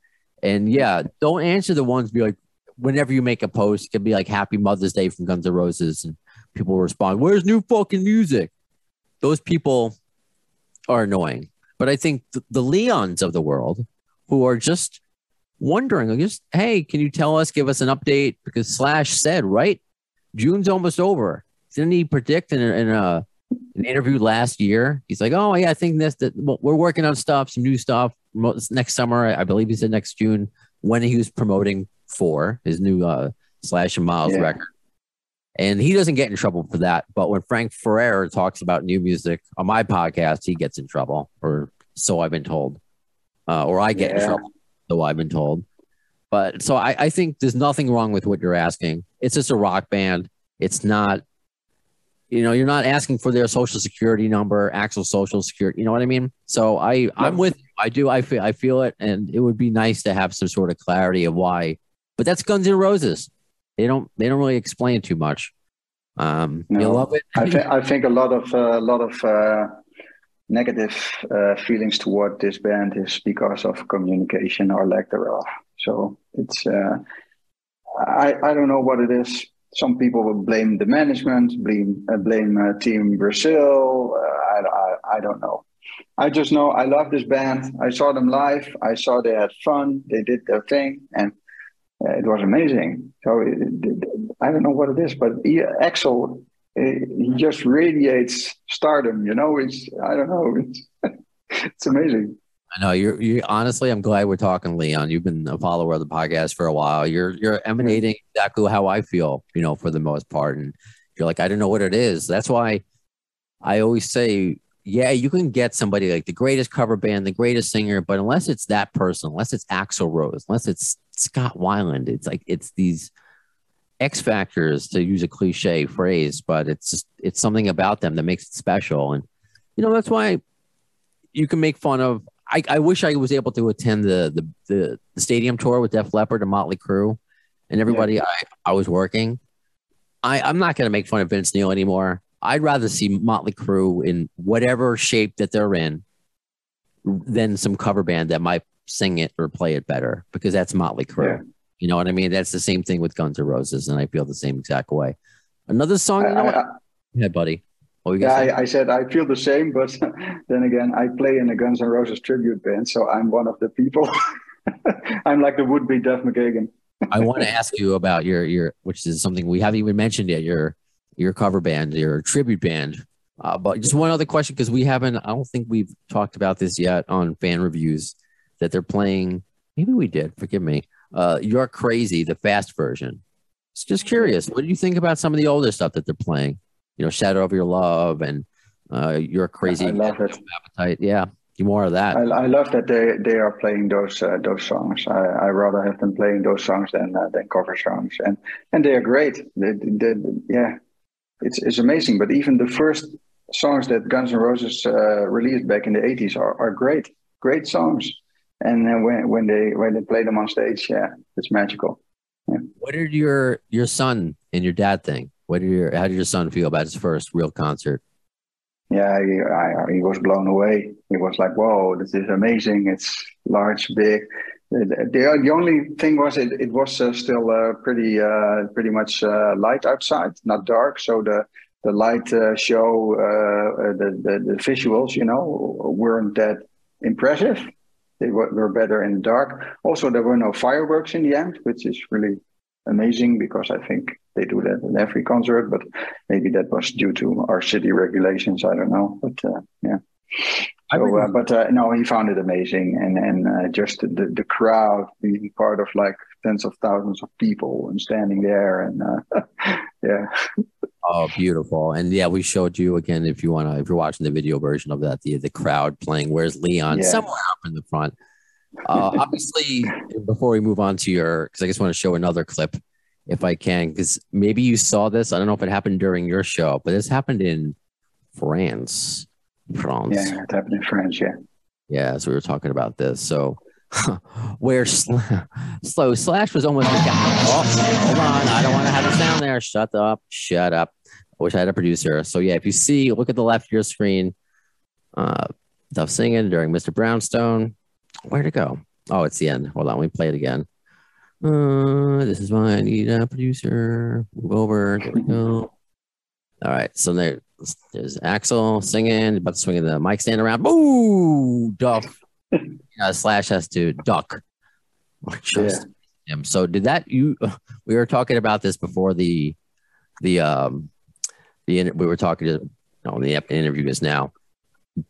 And yeah, don't answer the ones be like, whenever you make a post, it can be like Happy Mother's Day from Guns N' Roses, and people respond, Where's new fucking music? Those people are annoying. But I think th- the Leons of the world who are just wondering, just, hey, can you tell us, give us an update? Because Slash said, right? June's almost over. Didn't he predict in a, in a an interview last year. He's like, "Oh yeah, I think this that we're working on stuff, some new stuff next summer. I believe he said next June when he was promoting for his new uh, Slash and Myles yeah. record." And he doesn't get in trouble for that. But when Frank Ferrer talks about new music on my podcast, he gets in trouble, or so I've been told, uh, or I get yeah. in trouble, so I've been told. But so I, I think there's nothing wrong with what you're asking. It's just a rock band. It's not you know you're not asking for their social security number actual social security you know what i mean so i i'm with you. i do i feel i feel it and it would be nice to have some sort of clarity of why but that's guns N' roses they don't they don't really explain too much um no, you love it i think i think a lot of a uh, lot of uh, negative uh, feelings toward this band is because of communication or lack thereof so it's uh i i don't know what it is some people will blame the management, blame uh, blame uh, Team Brazil. Uh, I, I, I don't know. I just know I love this band. I saw them live. I saw they had fun. They did their thing, and uh, it was amazing. So it, it, I don't know what it is, but he, Axl he just radiates stardom. You know, it's I don't know. It's it's amazing. I know you're. You honestly, I'm glad we're talking, Leon. You've been a follower of the podcast for a while. You're you're emanating exactly how I feel, you know, for the most part. And you're like, I don't know what it is. That's why I always say, yeah, you can get somebody like the greatest cover band, the greatest singer, but unless it's that person, unless it's Axl Rose, unless it's Scott Weiland, it's like it's these X factors to use a cliche phrase, but it's just it's something about them that makes it special. And you know, that's why you can make fun of I, I wish I was able to attend the, the the, the stadium tour with Def Leppard and Motley Crue, and everybody yeah. I, I was working. I, I'm not going to make fun of Vince Neil anymore. I'd rather see Motley Crue in whatever shape that they're in than some cover band that might sing it or play it better because that's Motley Crue. Yeah. You know what I mean? That's the same thing with Guns N' Roses, and I feel the same exact way. Another song, you know I, I, yeah, buddy. Oh, yeah, I, I, said I feel the same, but then again, I play in a Guns N' Roses tribute band, so I'm one of the people. I'm like the would-be Duff McKagan. I want to ask you about your your, which is something we haven't even mentioned yet. Your your cover band, your tribute band. Uh, but just one other question because we haven't. I don't think we've talked about this yet on fan reviews that they're playing. Maybe we did. Forgive me. Uh, You're crazy, the fast version. It's just curious. What do you think about some of the older stuff that they're playing? you know, Shadow of Your Love and uh, You're Crazy I love it. Appetite. Yeah. more of that. I, I love that they, they are playing those uh, those songs. I, I rather have them playing those songs than uh, than cover songs, and and they are great. They, they, yeah, it's it's amazing. But even the first songs that Guns N' Roses uh, released back in the '80s are, are great, great songs. And then when when they when they play them on stage, yeah, it's magical. Yeah. What did your your son and your dad think? What did your how did your son feel about his first real concert? Yeah, he, I, he was blown away. He was like, "Whoa, this is amazing! It's large, big." The, the, the only thing was it, it was uh, still uh, pretty uh, pretty much uh, light outside, not dark. So the the light uh, show, uh, the, the the visuals, you know, weren't that impressive. They were, were better in the dark. Also, there were no fireworks in the end, which is really amazing because I think they do that in every concert, but maybe that was due to our city regulations. I don't know, but uh, yeah. So, uh, but uh, no, he found it amazing, and and uh, just the the crowd being part of like tens of thousands of people and standing there, and uh, yeah. Oh, beautiful! And yeah, we showed you again. If you want to, if you're watching the video version of that, the the crowd playing "Where's Leon" yeah. somewhere up in the front. Uh, obviously, before we move on to your, because I just want to show another clip, if I can, because maybe you saw this. I don't know if it happened during your show, but this happened in France. France. Yeah, it happened in France. Yeah. Yeah, so we were talking about this. So, where sl- slow slash was almost. Oh, hold on! I don't want to have the sound there. Shut up! Shut up! I wish I had a producer. So yeah, if you see, look at the left of your screen. Uh, Duff singing during Mr. Brownstone. Where'd it go? Oh, it's the end. Hold on, me play it again. Uh, this is why I need a producer. Move over. There we go. All right. So there, there's Axl singing, about to swing the mic stand around. Boo! Duff. uh, Slash has to duck. Yeah. him. So did that you? We were talking about this before the the um the we were talking to no the interview is now.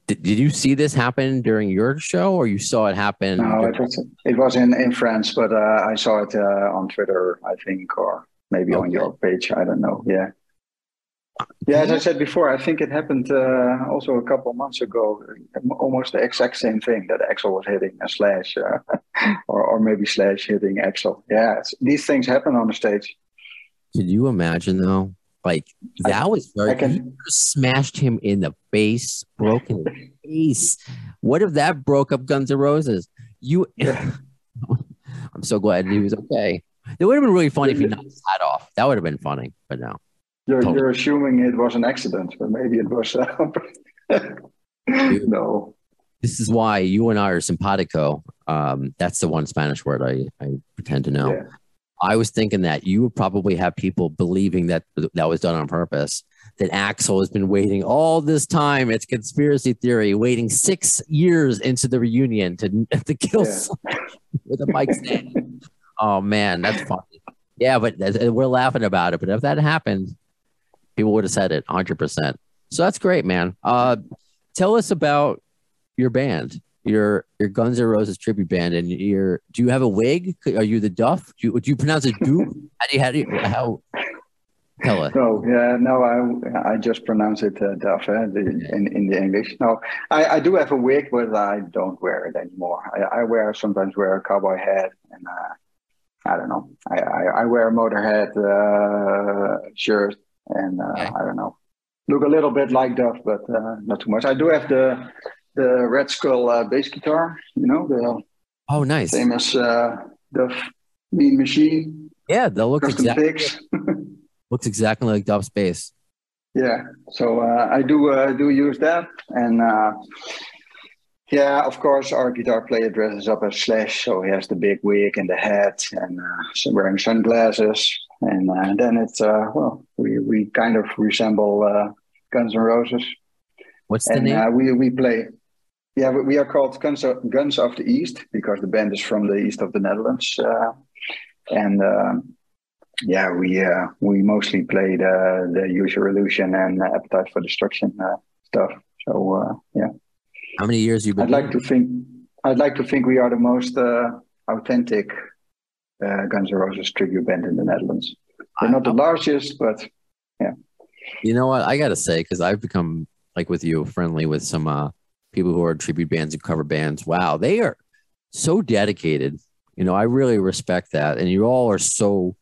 Did, did you see this happen during your show, or you saw it happen? No, it was it was in in France, but uh, I saw it uh, on Twitter, I think, or maybe okay. on your page. I don't know. Yeah. Yeah, as I said before, I think it happened uh, also a couple of months ago. Almost the exact same thing that Axl was hitting a Slash, uh, or or maybe Slash hitting Axl. Yeah, these things happen on the stage. Can you imagine though? Like that I, was very. Can, smashed him in the face, broken face. What if that broke up Guns N' Roses? You. I'm so glad he was okay. It would have been really funny if he knocked his hat off. That would have been funny, but no. You're, totally. you're assuming it was an accident, but maybe it was. Uh, no. This is why you and I are simpatico. Um, that's the one Spanish word I, I pretend to know. Yeah. I was thinking that you would probably have people believing that that was done on purpose. That Axl has been waiting all this time. It's conspiracy theory, waiting six years into the reunion to to kill yeah. with a mic stand. oh man, that's funny. Yeah, but we're laughing about it. But if that happened, people would have said it 100. percent So that's great, man. Uh, tell us about your band your your Guns N' Roses tribute band, and your do you have a wig? Are you the Duff? Do you, would you pronounce it Duff? How do you how do you how? Tell us. No, yeah, no, I I just pronounce it uh, Duff eh, the, in in the English. No, I, I do have a wig, but I don't wear it anymore. I, I wear sometimes wear a cowboy hat, and uh, I don't know. I, I, I wear a Motorhead uh, shirt, and uh, I don't know. Look a little bit like Duff, but uh, not too much. I do have the the Red Skull uh, bass guitar. You know the oh nice famous uh, the Mean Machine. Yeah, that looks exactly looks exactly like Duff's bass. Yeah, so uh, I do uh, do use that, and uh, yeah, of course, our guitar player dresses up as Slash, so he has the big wig and the hat, and uh, wearing sunglasses, and uh, then it's uh, well, we we kind of resemble uh, Guns N' Roses. What's the and, name? Uh, we we play yeah, we are called Guns of, Guns of the East because the band is from the east of the Netherlands, uh, and uh, yeah, we uh, we mostly play the the Use Illusion and Appetite for Destruction uh, stuff. So uh, yeah. How many years you been? I'd like to think. I'd like to think we are the most uh, Guns N' Roses tribute band in the Netherlands. We're not the largest, but yeah. You know what? I got to say, because I've become like with you, friendly with some people who are tribute bands and cover bands. Wow, they are so dedicated. You know, I really respect that. And you all are so,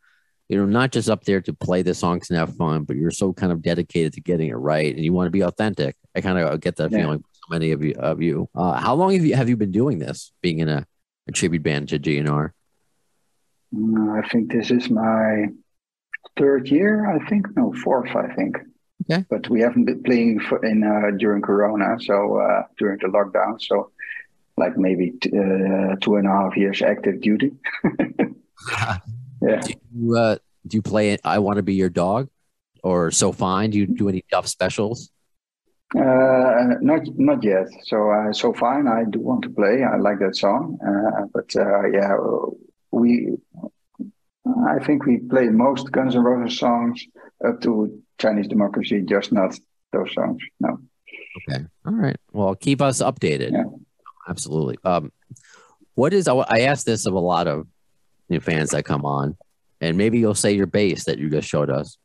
you know, not just up there to play the songs and have fun, but you're so kind of dedicated to getting it right, and you want to be authentic. I kind of get that Yeah. feeling from so many of you. Of you, uh, how long have you have you been doing this? Being in a, a tribute band to GNR? Mm, I think this is my third year. I think no fourth. I think. Okay. But we haven't been playing for, in uh, during Corona, so uh, during the lockdown. So, like maybe t- uh, two and a half years active duty. yeah. Do you, uh, do you play it? I want to be your dog, or so fine? Do you do any Duff specials? Uh, not not yet. So uh, so fine. I do want to play. I like that song. Uh, but uh, yeah, we. I think we play most Guns N' Roses songs up to Chinese Democracy, just not those songs. No. Okay. All right. Well, keep us updated. Yeah. Absolutely. Um, what is I asked this of a lot of new fans that come on, and maybe you'll say your bass that you just showed us.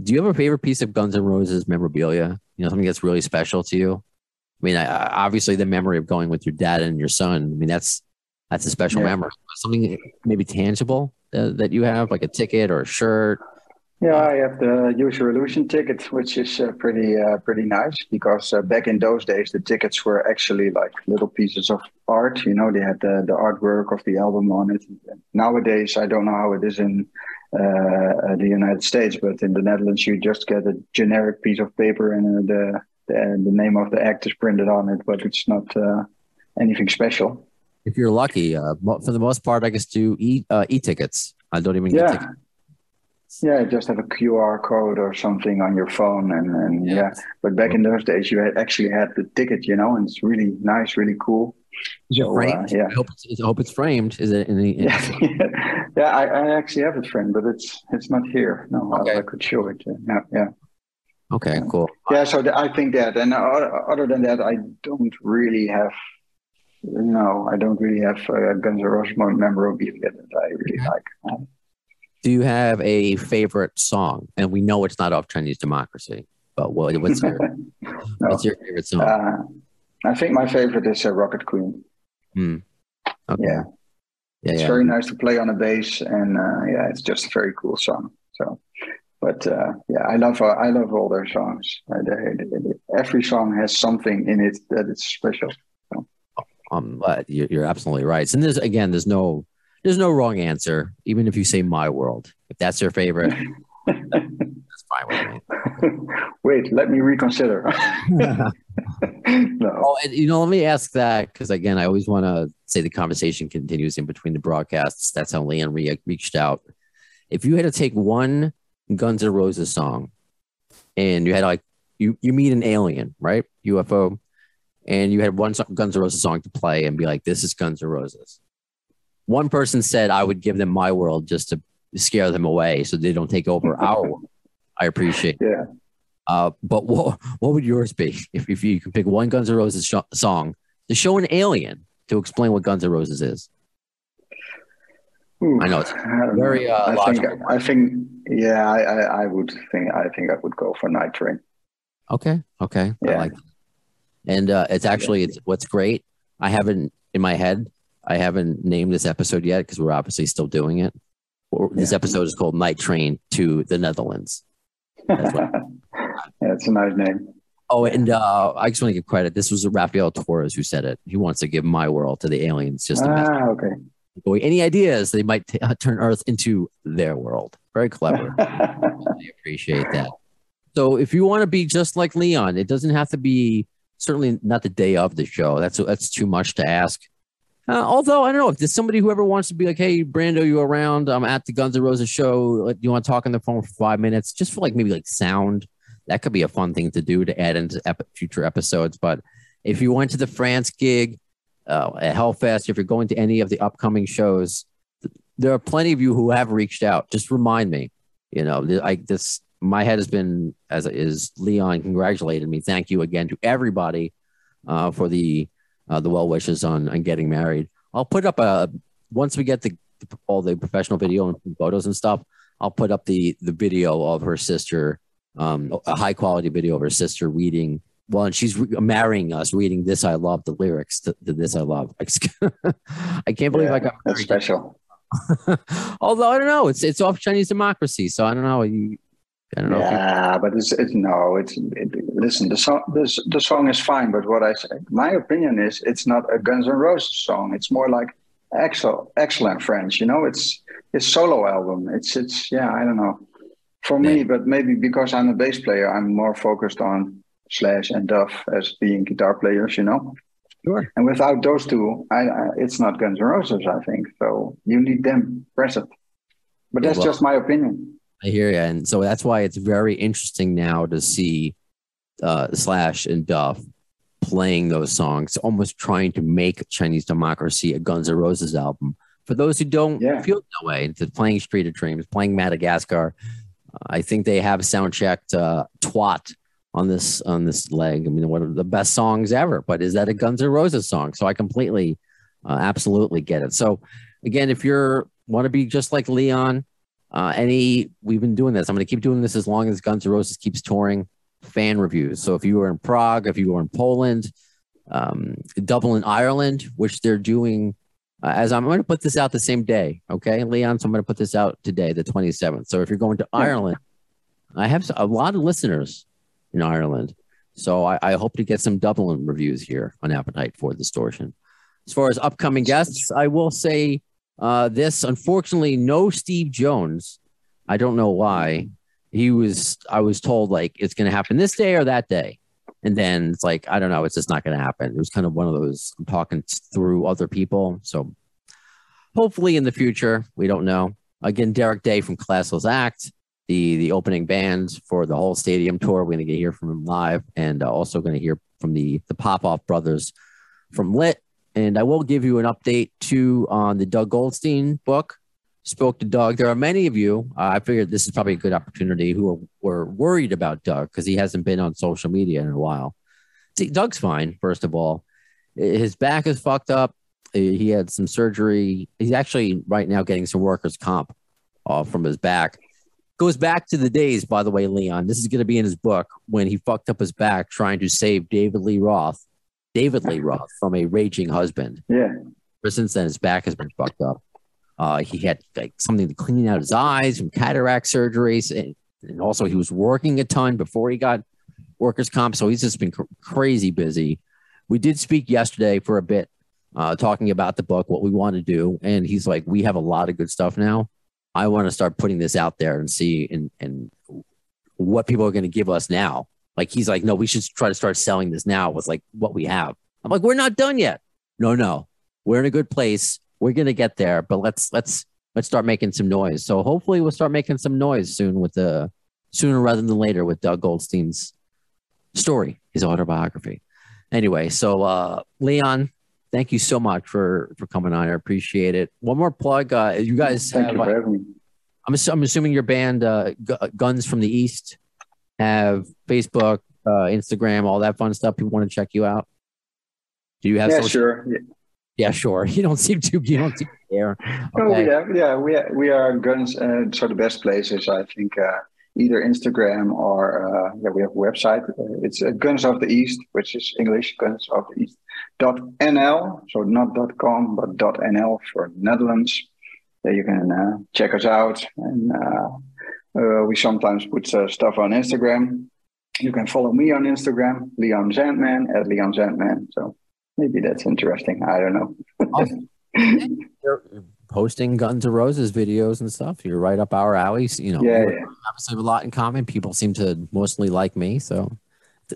Do you have a favorite piece of Guns N' Roses memorabilia? You know, something that's really special to you. I mean, I- obviously the memory of going with your dad and your son. I mean, that's that's a special Yeah. memory. Something maybe tangible uh, that you have, like a ticket or a shirt. Yeah, I have the Use Your Illusion ticket, which is uh, pretty uh, pretty nice because uh, back in those days the tickets were actually like little pieces of art. You know, they had the, the artwork of the album on it. Nowadays, I don't know how it is in uh, the United States, but in the Netherlands, you just get a generic piece of paper and uh, the, the the name of the act is printed on it, but it's not uh, anything special. If you're lucky, uh, for the most part, I guess do e uh, e tickets. I don't even get Yeah. tickets. Yeah, just have a QR code or something on your phone, and, and Yeah. yeah. But back in those days, you had actually had the ticket, you know, and it's really nice, really cool. Is it So, uh, yeah. I hope it's, I hope it's framed. Is it in the? in- Yeah, yeah, I, I actually have it, friend, but it's it's not here. No, I- Okay. I, could show it. uh, Yeah, yeah, Okay, cool. yeah. So the, I think that, and other than that, I don't really have. No, I don't really have uh, Guns N' Roses memorabilia that I really Okay. like. Do you have a favorite song? And we know it's not off Chinese Democracy, but what, what's your what's your favorite song? uh, I think my favorite is uh, Rocket Queen. Hmm. Okay. Yeah. Yeah, It's yeah. very nice to play on a bass, and uh, yeah, it's just a very cool song. So, but uh, yeah, I love uh, I love all their songs. Uh, they, they, they- every song has something in it that is special. Um, but you're, you're absolutely right. And there's again, there's no there's no wrong answer. Even if you say My World, if that's your favorite, that's fine with me. Wait, let me reconsider. no, Oh, and, you know, let me ask that because again, I always want to say the conversation continues in between the broadcasts. That's how Leon re- reached out. If you had to take one Guns N' Roses song, and you had like you you meet an alien, right? UFO, and you had one song, Guns N' Roses song to play and be like, "This is Guns N' Roses." One person said, "I would give them my world just to scare them away, so they don't take over our world." I appreciate. yeah, Uh, but what what would yours be if, if you could pick one Guns N' Roses sh- song to show an alien to explain what Guns N' Roses is? Ooh, I know it's very, know. uh, I think logical. I think yeah, I, I, I would think I think I would go for Night Train. Okay, okay, I Yeah. like. That. And uh, it's actually it's what's great. I haven't in my head. I haven't named this episode yet because we're obviously still doing it. Or- This Yeah. episode is called Night Train to the Netherlands. That's what- yeah, it's a nice name. Oh, and uh, I just want to give credit. This was Rafael Torres who said it. He wants to give my world to the aliens just Ah, okay. Any ideas they might t- turn Earth into their world. Very clever. I appreciate that. So, if you want to be just like Leon, it doesn't have to be certainly not the day of the show. That's that's too much to ask. Uh, although I don't know if there's somebody who ever wants to be like, "Hey, Brando, you around? I'm at the Guns N' Roses show. Like, You want to talk on the phone for five minutes, just for like maybe like sound? That could be a fun thing to do to add into ep- future episodes. But if you went to the France gig uh, at Hellfest, if you're going to any of the upcoming shows, th- there are plenty of you who have reached out. Just remind me. You know, I this my head has been as is Leon congratulated me. Thank you again to everybody uh, for the uh, the well wishes on on getting married. I'll put up a once we get the all the professional video and photos and stuff. I'll put up the the video of her sister, um, a high quality video of her sister reading Well, and she's re- marrying us, reading "This I Love," the lyrics to, to "This I Love." I can't believe Yeah, I got that's special. Although I don't know, it's it's off Chinese democracy, so I don't know. You, I don't know. if you- Yeah, but it's, it's no, it's it, listen. The song, this the song is fine, but what I say, my opinion is, it's not a Guns N' Roses song. It's more like excellent, excellent French. You know, it's his solo album. It's it's yeah, I don't know. For me, but maybe because I'm a bass player, I'm more focused on Slash and Duff as being guitar players. You know, Sure. and without those two, I, I it's not Guns N' Roses. I think so. You need them present. But that's well- just my opinion. I hear you, and so that's why it's very interesting now to see uh, Slash and Duff playing those songs, almost trying to make Chinese Democracy a Guns N' Roses album. For those who don't Yeah. feel that way, it's playing Street of Dreams, playing Madagascar. uh, I think they have sound checked uh, "Twat" on this on this leg. I mean, one of the best songs ever. But is that a Guns N' Roses song? So I completely, uh, absolutely get it. So again, if you're want to be just like Leon, uh, any we've been doing this. I'm going to keep doing this as long as Guns N' Roses keeps touring. Fan reviews. So if you were in Prague, if you were in Poland, um, Dublin, Ireland, which they're doing. Uh, as I'm going to put this out the same day, okay, Leon. So I'm going to put this out today, the 27th. So if you're going to. Ireland, I have a lot of listeners in Ireland. So I, I hope to get some Dublin reviews here on Appetite for Distortion. As far as upcoming guests, I will say uh, this. Unfortunately, no Steve Jones. I don't know why. He was. I was told like it's going to happen this day or that day, and then it's like I don't know. It's just not going to happen. It was kind of one of those. I'm talking through other people, so hopefully in the future we don't know. Again, Derek Day from Classless Act, the the opening band for the whole stadium tour. We're going to get hear from him live, and uh, also going to hear from the the Popoff Brothers from Lit. And I will give you an update too on the Doug Goldstein book. Spoke to Doug. There are many of you. Uh, I figured this is probably a good opportunity who are, were worried about Doug because he hasn't been on social media in a while. See, Doug's fine. First of all, his back is fucked up. He had some surgery. He's actually right now getting some workers' comp uh, from his back. Goes back to the days, by the way, Leon. This is going to be in his book when he fucked up his back trying to save David Lee Roth, David Lee Roth from a raging husband. Yeah. But since then, his back has been fucked up. Uh, he had like something to clean out his eyes from cataract surgeries, and, and also he was working a ton before he got workers' comp. So he's just been cr- crazy busy. We did speak yesterday for a bit, uh, talking about the book, what we want to do, and he's like, "We have a lot of good stuff now. I want to start putting this out there and see and and what people are going to give us now." Like he's like, "No, we should try to start selling this now with like what we have." I'm like, "We're not done yet." No, no, we're in a good place. We're gonna get there, but let's let's let's start making some noise. So hopefully we'll start making some noise soon with the sooner rather than later with Doug Goldstein's story, his autobiography. Anyway, so uh Leon, thank you so much for for coming on. I appreciate it. One more plug. Uh, you guys Thank have, you for having me. I'm, I'm assuming your band uh, Gu- Guns from the East have Facebook, uh, Instagram, all that fun stuff. People want to check you out. Do you have Yeah, social? sure. Yeah. Yeah, sure. You don't seem to. You don't seem to care. No, we have, yeah, we are, we are guns. Uh, so the best places, I think, uh, either Instagram or uh, yeah, we have a website. Uh, it's uh, Guns of the East, which is English Guns of the East dot nl. So not dot com, but dot nl for Netherlands. There you can uh, check us out, and uh, we sometimes put uh, stuff on Instagram. You can follow me on Instagram, Leon Zandman at Leon Zandman. So maybe that's interesting. I don't know. Awesome. You're posting Guns N' Roses videos and stuff. You're right up our alley. You know, Yeah, yeah. obviously have a lot in common. People seem to mostly like me. So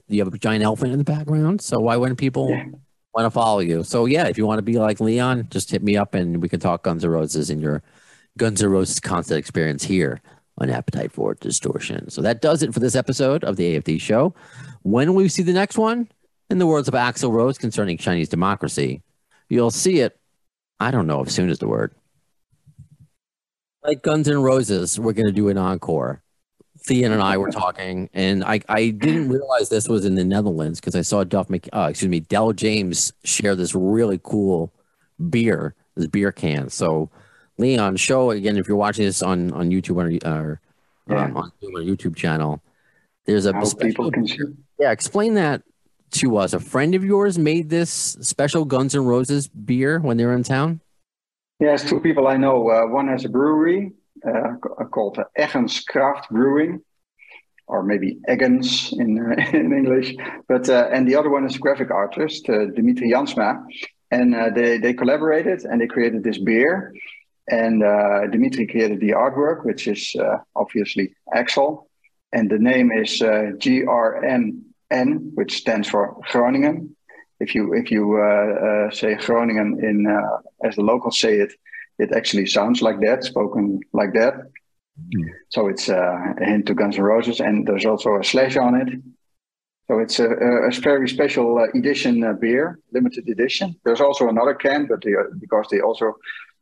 you have a giant elephant in the background. So why wouldn't people Yeah. want to follow you? So yeah, if you want to be like Leon, just hit me up and we can talk Guns N' Roses and your Guns N' Roses concert experience here on Appetite for Distortion. So that does it for this episode of the AFD show. When we see the next one? In the words of Axl Rose concerning Chinese democracy, you'll see it. I don't know if soon is the word. Like Guns N' Roses, we're going to do an encore. Thean and I were talking, and I, I didn't realize this was in the Netherlands because I saw Duff, Mc, uh, excuse me, Del James share this really cool beer, this beer can. So, Leon, show again if you're watching this on on YouTube or, or Yeah. um, on or YouTube channel. There's a How special people can beer. Yeah, explain that to us. A friend of yours made this special Guns N' Roses beer when they were in town. Yes, two people I know. Uh, one has a brewery uh, called Eggens Craft Brewing, or maybe Eggens in uh, in English. But uh, and the other one is a graphic artist, uh, Dimitri Jansma, and uh, they they collaborated and they created this beer. And uh, Dimitri created the artwork, which is uh, obviously Axl, and the name is GRNN, which stands for Groningen. If you if you say Groningen in as the locals say it, it actually sounds like that, spoken like that. Mm. So it's uh, a hint to Guns N' Roses, and there's also a slash on it. So it's a, a very special uh, edition uh, beer, limited edition. There's also another can, but they, because they also uh,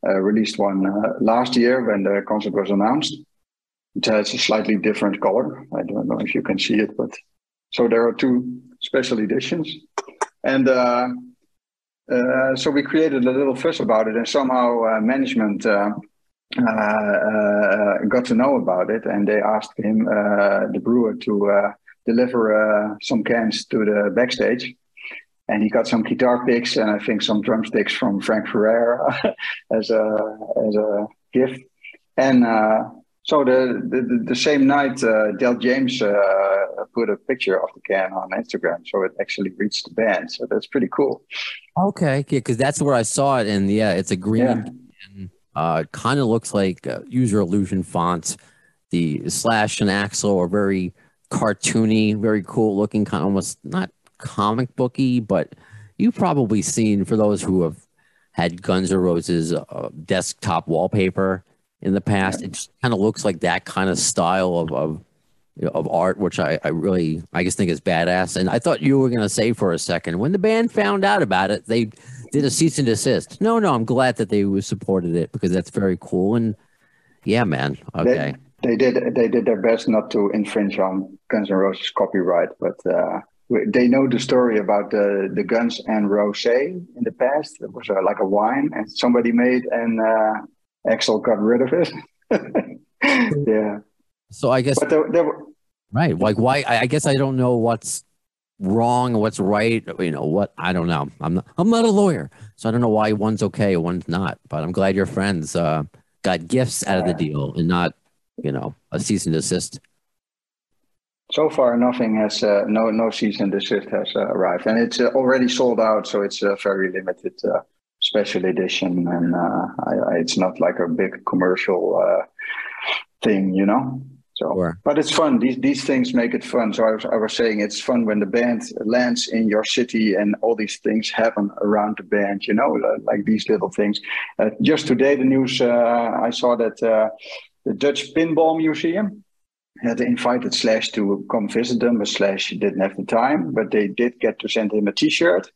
released one uh, last year when the concept was announced. It has a slightly different color. I don't know if you can see it, but so there are two special editions, and uh, uh, so we created a little fuss about it, and somehow uh, management uh, uh, got to know about it, and they asked him, the brewer, to deliver some cans to the backstage. And he got some guitar picks and I think some drumsticks from Frank Ferrer as a as a gift. And so the, the, the same night, uh, Del James uh, put a picture of the can on Instagram, so it actually reached the band. So that's pretty cool. Okay, yeah, because that's where I saw it, and yeah, it's a green. Yeah. Can, uh, kind of looks like uh, Use Your Illusion fonts. The slash and Axl are very cartoony, very cool looking, kind of almost not comic booky, but you've probably seen for those who have had Guns N' Roses uh, desktop wallpaper in the past. It just kind of looks like that kind of style of of, of art, which I, I really I just think is badass. And I thought you were gonna say for a second when the band found out about it, they did a cease and desist. No, no, I'm glad that they supported it because that's very cool. And yeah, man, okay. They, they did they did their best not to infringe on Guns N' Roses copyright, but. Uh, they know the story about the, the Guns and Rosé in the past. It was uh, like a wine, and somebody made, and uh, Axl got rid of it. yeah. So I guess. But there, there were, right. Like why? I guess I don't know what's wrong, what's right. You know what? I don't know. I'm not. I'm not a lawyer, so I don't know why one's okay, one's not. But I'm glad your friends uh, got gifts out of the deal and not, you know, a cease and desist. So far, nothing has uh, no no cease and desist has uh, arrived, and it's uh, already sold out. So it's a very limited uh, special edition, and uh, I, I, it's not like a big commercial uh, thing, you know. So, sure. but it's fun. These these things make it fun. So I was I was saying it's fun when the band lands in your city and all these things happen around the band. You know, like these little things. Uh, just today, the news uh, I saw that uh, the Dutch Pinball Museum had invited Slash to come visit them, but Slash didn't have the time. But they did get to send him a T-shirt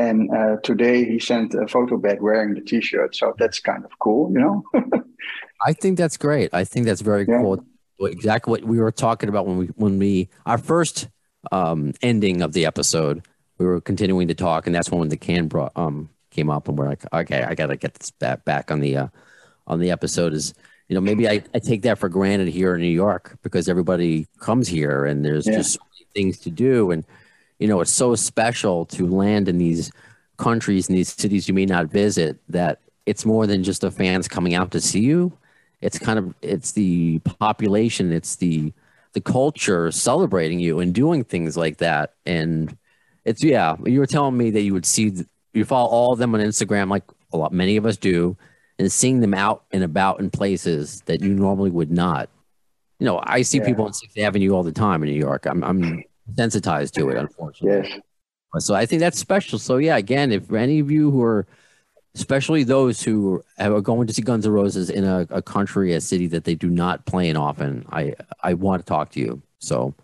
and uh, today he sent a photo back wearing the T-shirt, so that's kind of cool, you know. I think that's great. I think that's very yeah. cool. Exactly what we were talking about when we when we our first um, ending of the episode. We were continuing to talk, and that's when the can brought um came up, and we're like, okay, I got to get this back back on the uh, on the episode. Is you know maybe I, I take that for granted here in New York because everybody comes here and there's yeah. just so many things to do and you know, it's so special to land in these countries and these cities you may not visit that it's more than just the fans coming out to see you. It's kind of it's the population, it's the the culture celebrating you and doing things like that. And it's yeah, you were telling me that you would see you follow all of them on Instagram, like a lot many of us do, and seeing them out and about in places that you normally would not. You know, I see yeah. people on Sixth Avenue all the time in New York. I'm I'm sensitized to it, unfortunately. Yes. So I think that's special. So yeah, again, if any of you who are, especially those who are going to see Guns N' Roses in a, a country, a city that they do not play in often, I I want to talk to you. So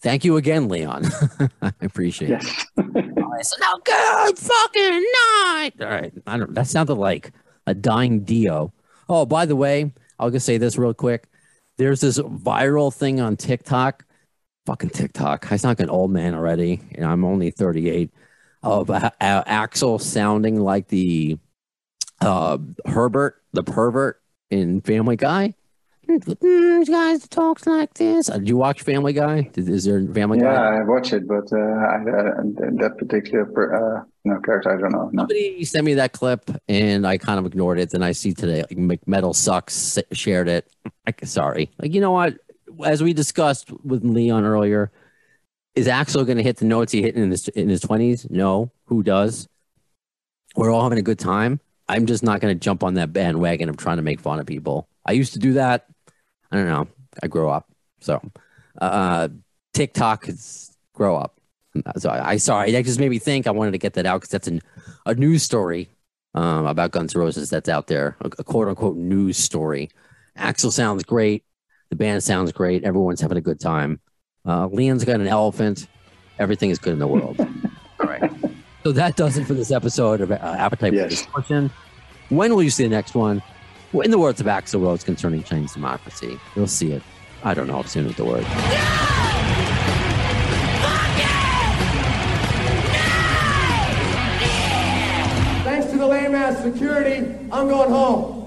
thank you again, Leon. I appreciate yes. it. All right, so now good fucking night. All right, I don't. That sounded like a dying Dio. Oh, by the way, I'll just say this real quick. There's this viral thing on TikTok fucking TikTok. I sound like an old man already, and I'm only 38. Of uh, Axl sounding like the uh, Herbert, the pervert in Family Guy. Mm, guys talks like this. Uh, do you watch Family Guy? Is, is there Family Yeah, Guy? I watch it, but uh, I, uh, that particular per- uh, no character, I don't know. No. Somebody sent me that clip, and I kind of ignored it. Then I see today, like McMetal sucks shared it. I, sorry, like you know what? As we discussed with Leon earlier, is Axl going to hit the notes he hit in his in his twenties? No. Who does? We're all having a good time. I'm just not going to jump on that bandwagon of trying to make fun of people. I used to do that. I don't know. I grew up. So, uh, TikTok is grow up. So I, I sorry, that just made me think. I wanted to get that out because that's an, a news story um, about Guns N' Roses that's out there, a, a quote unquote news story. Axl sounds great. The band sounds great. Everyone's having a good time. Uh, Leon's got an elephant. Everything is good in the world. All right. So that does it for this episode of uh, Appetite Yes. for Discussion. When will you see the next one? Well, in the words of Axl Rose concerning Chinese democracy, you'll see it. I don't know if soon with the word. Thanks to the lame ass security, I'm going home.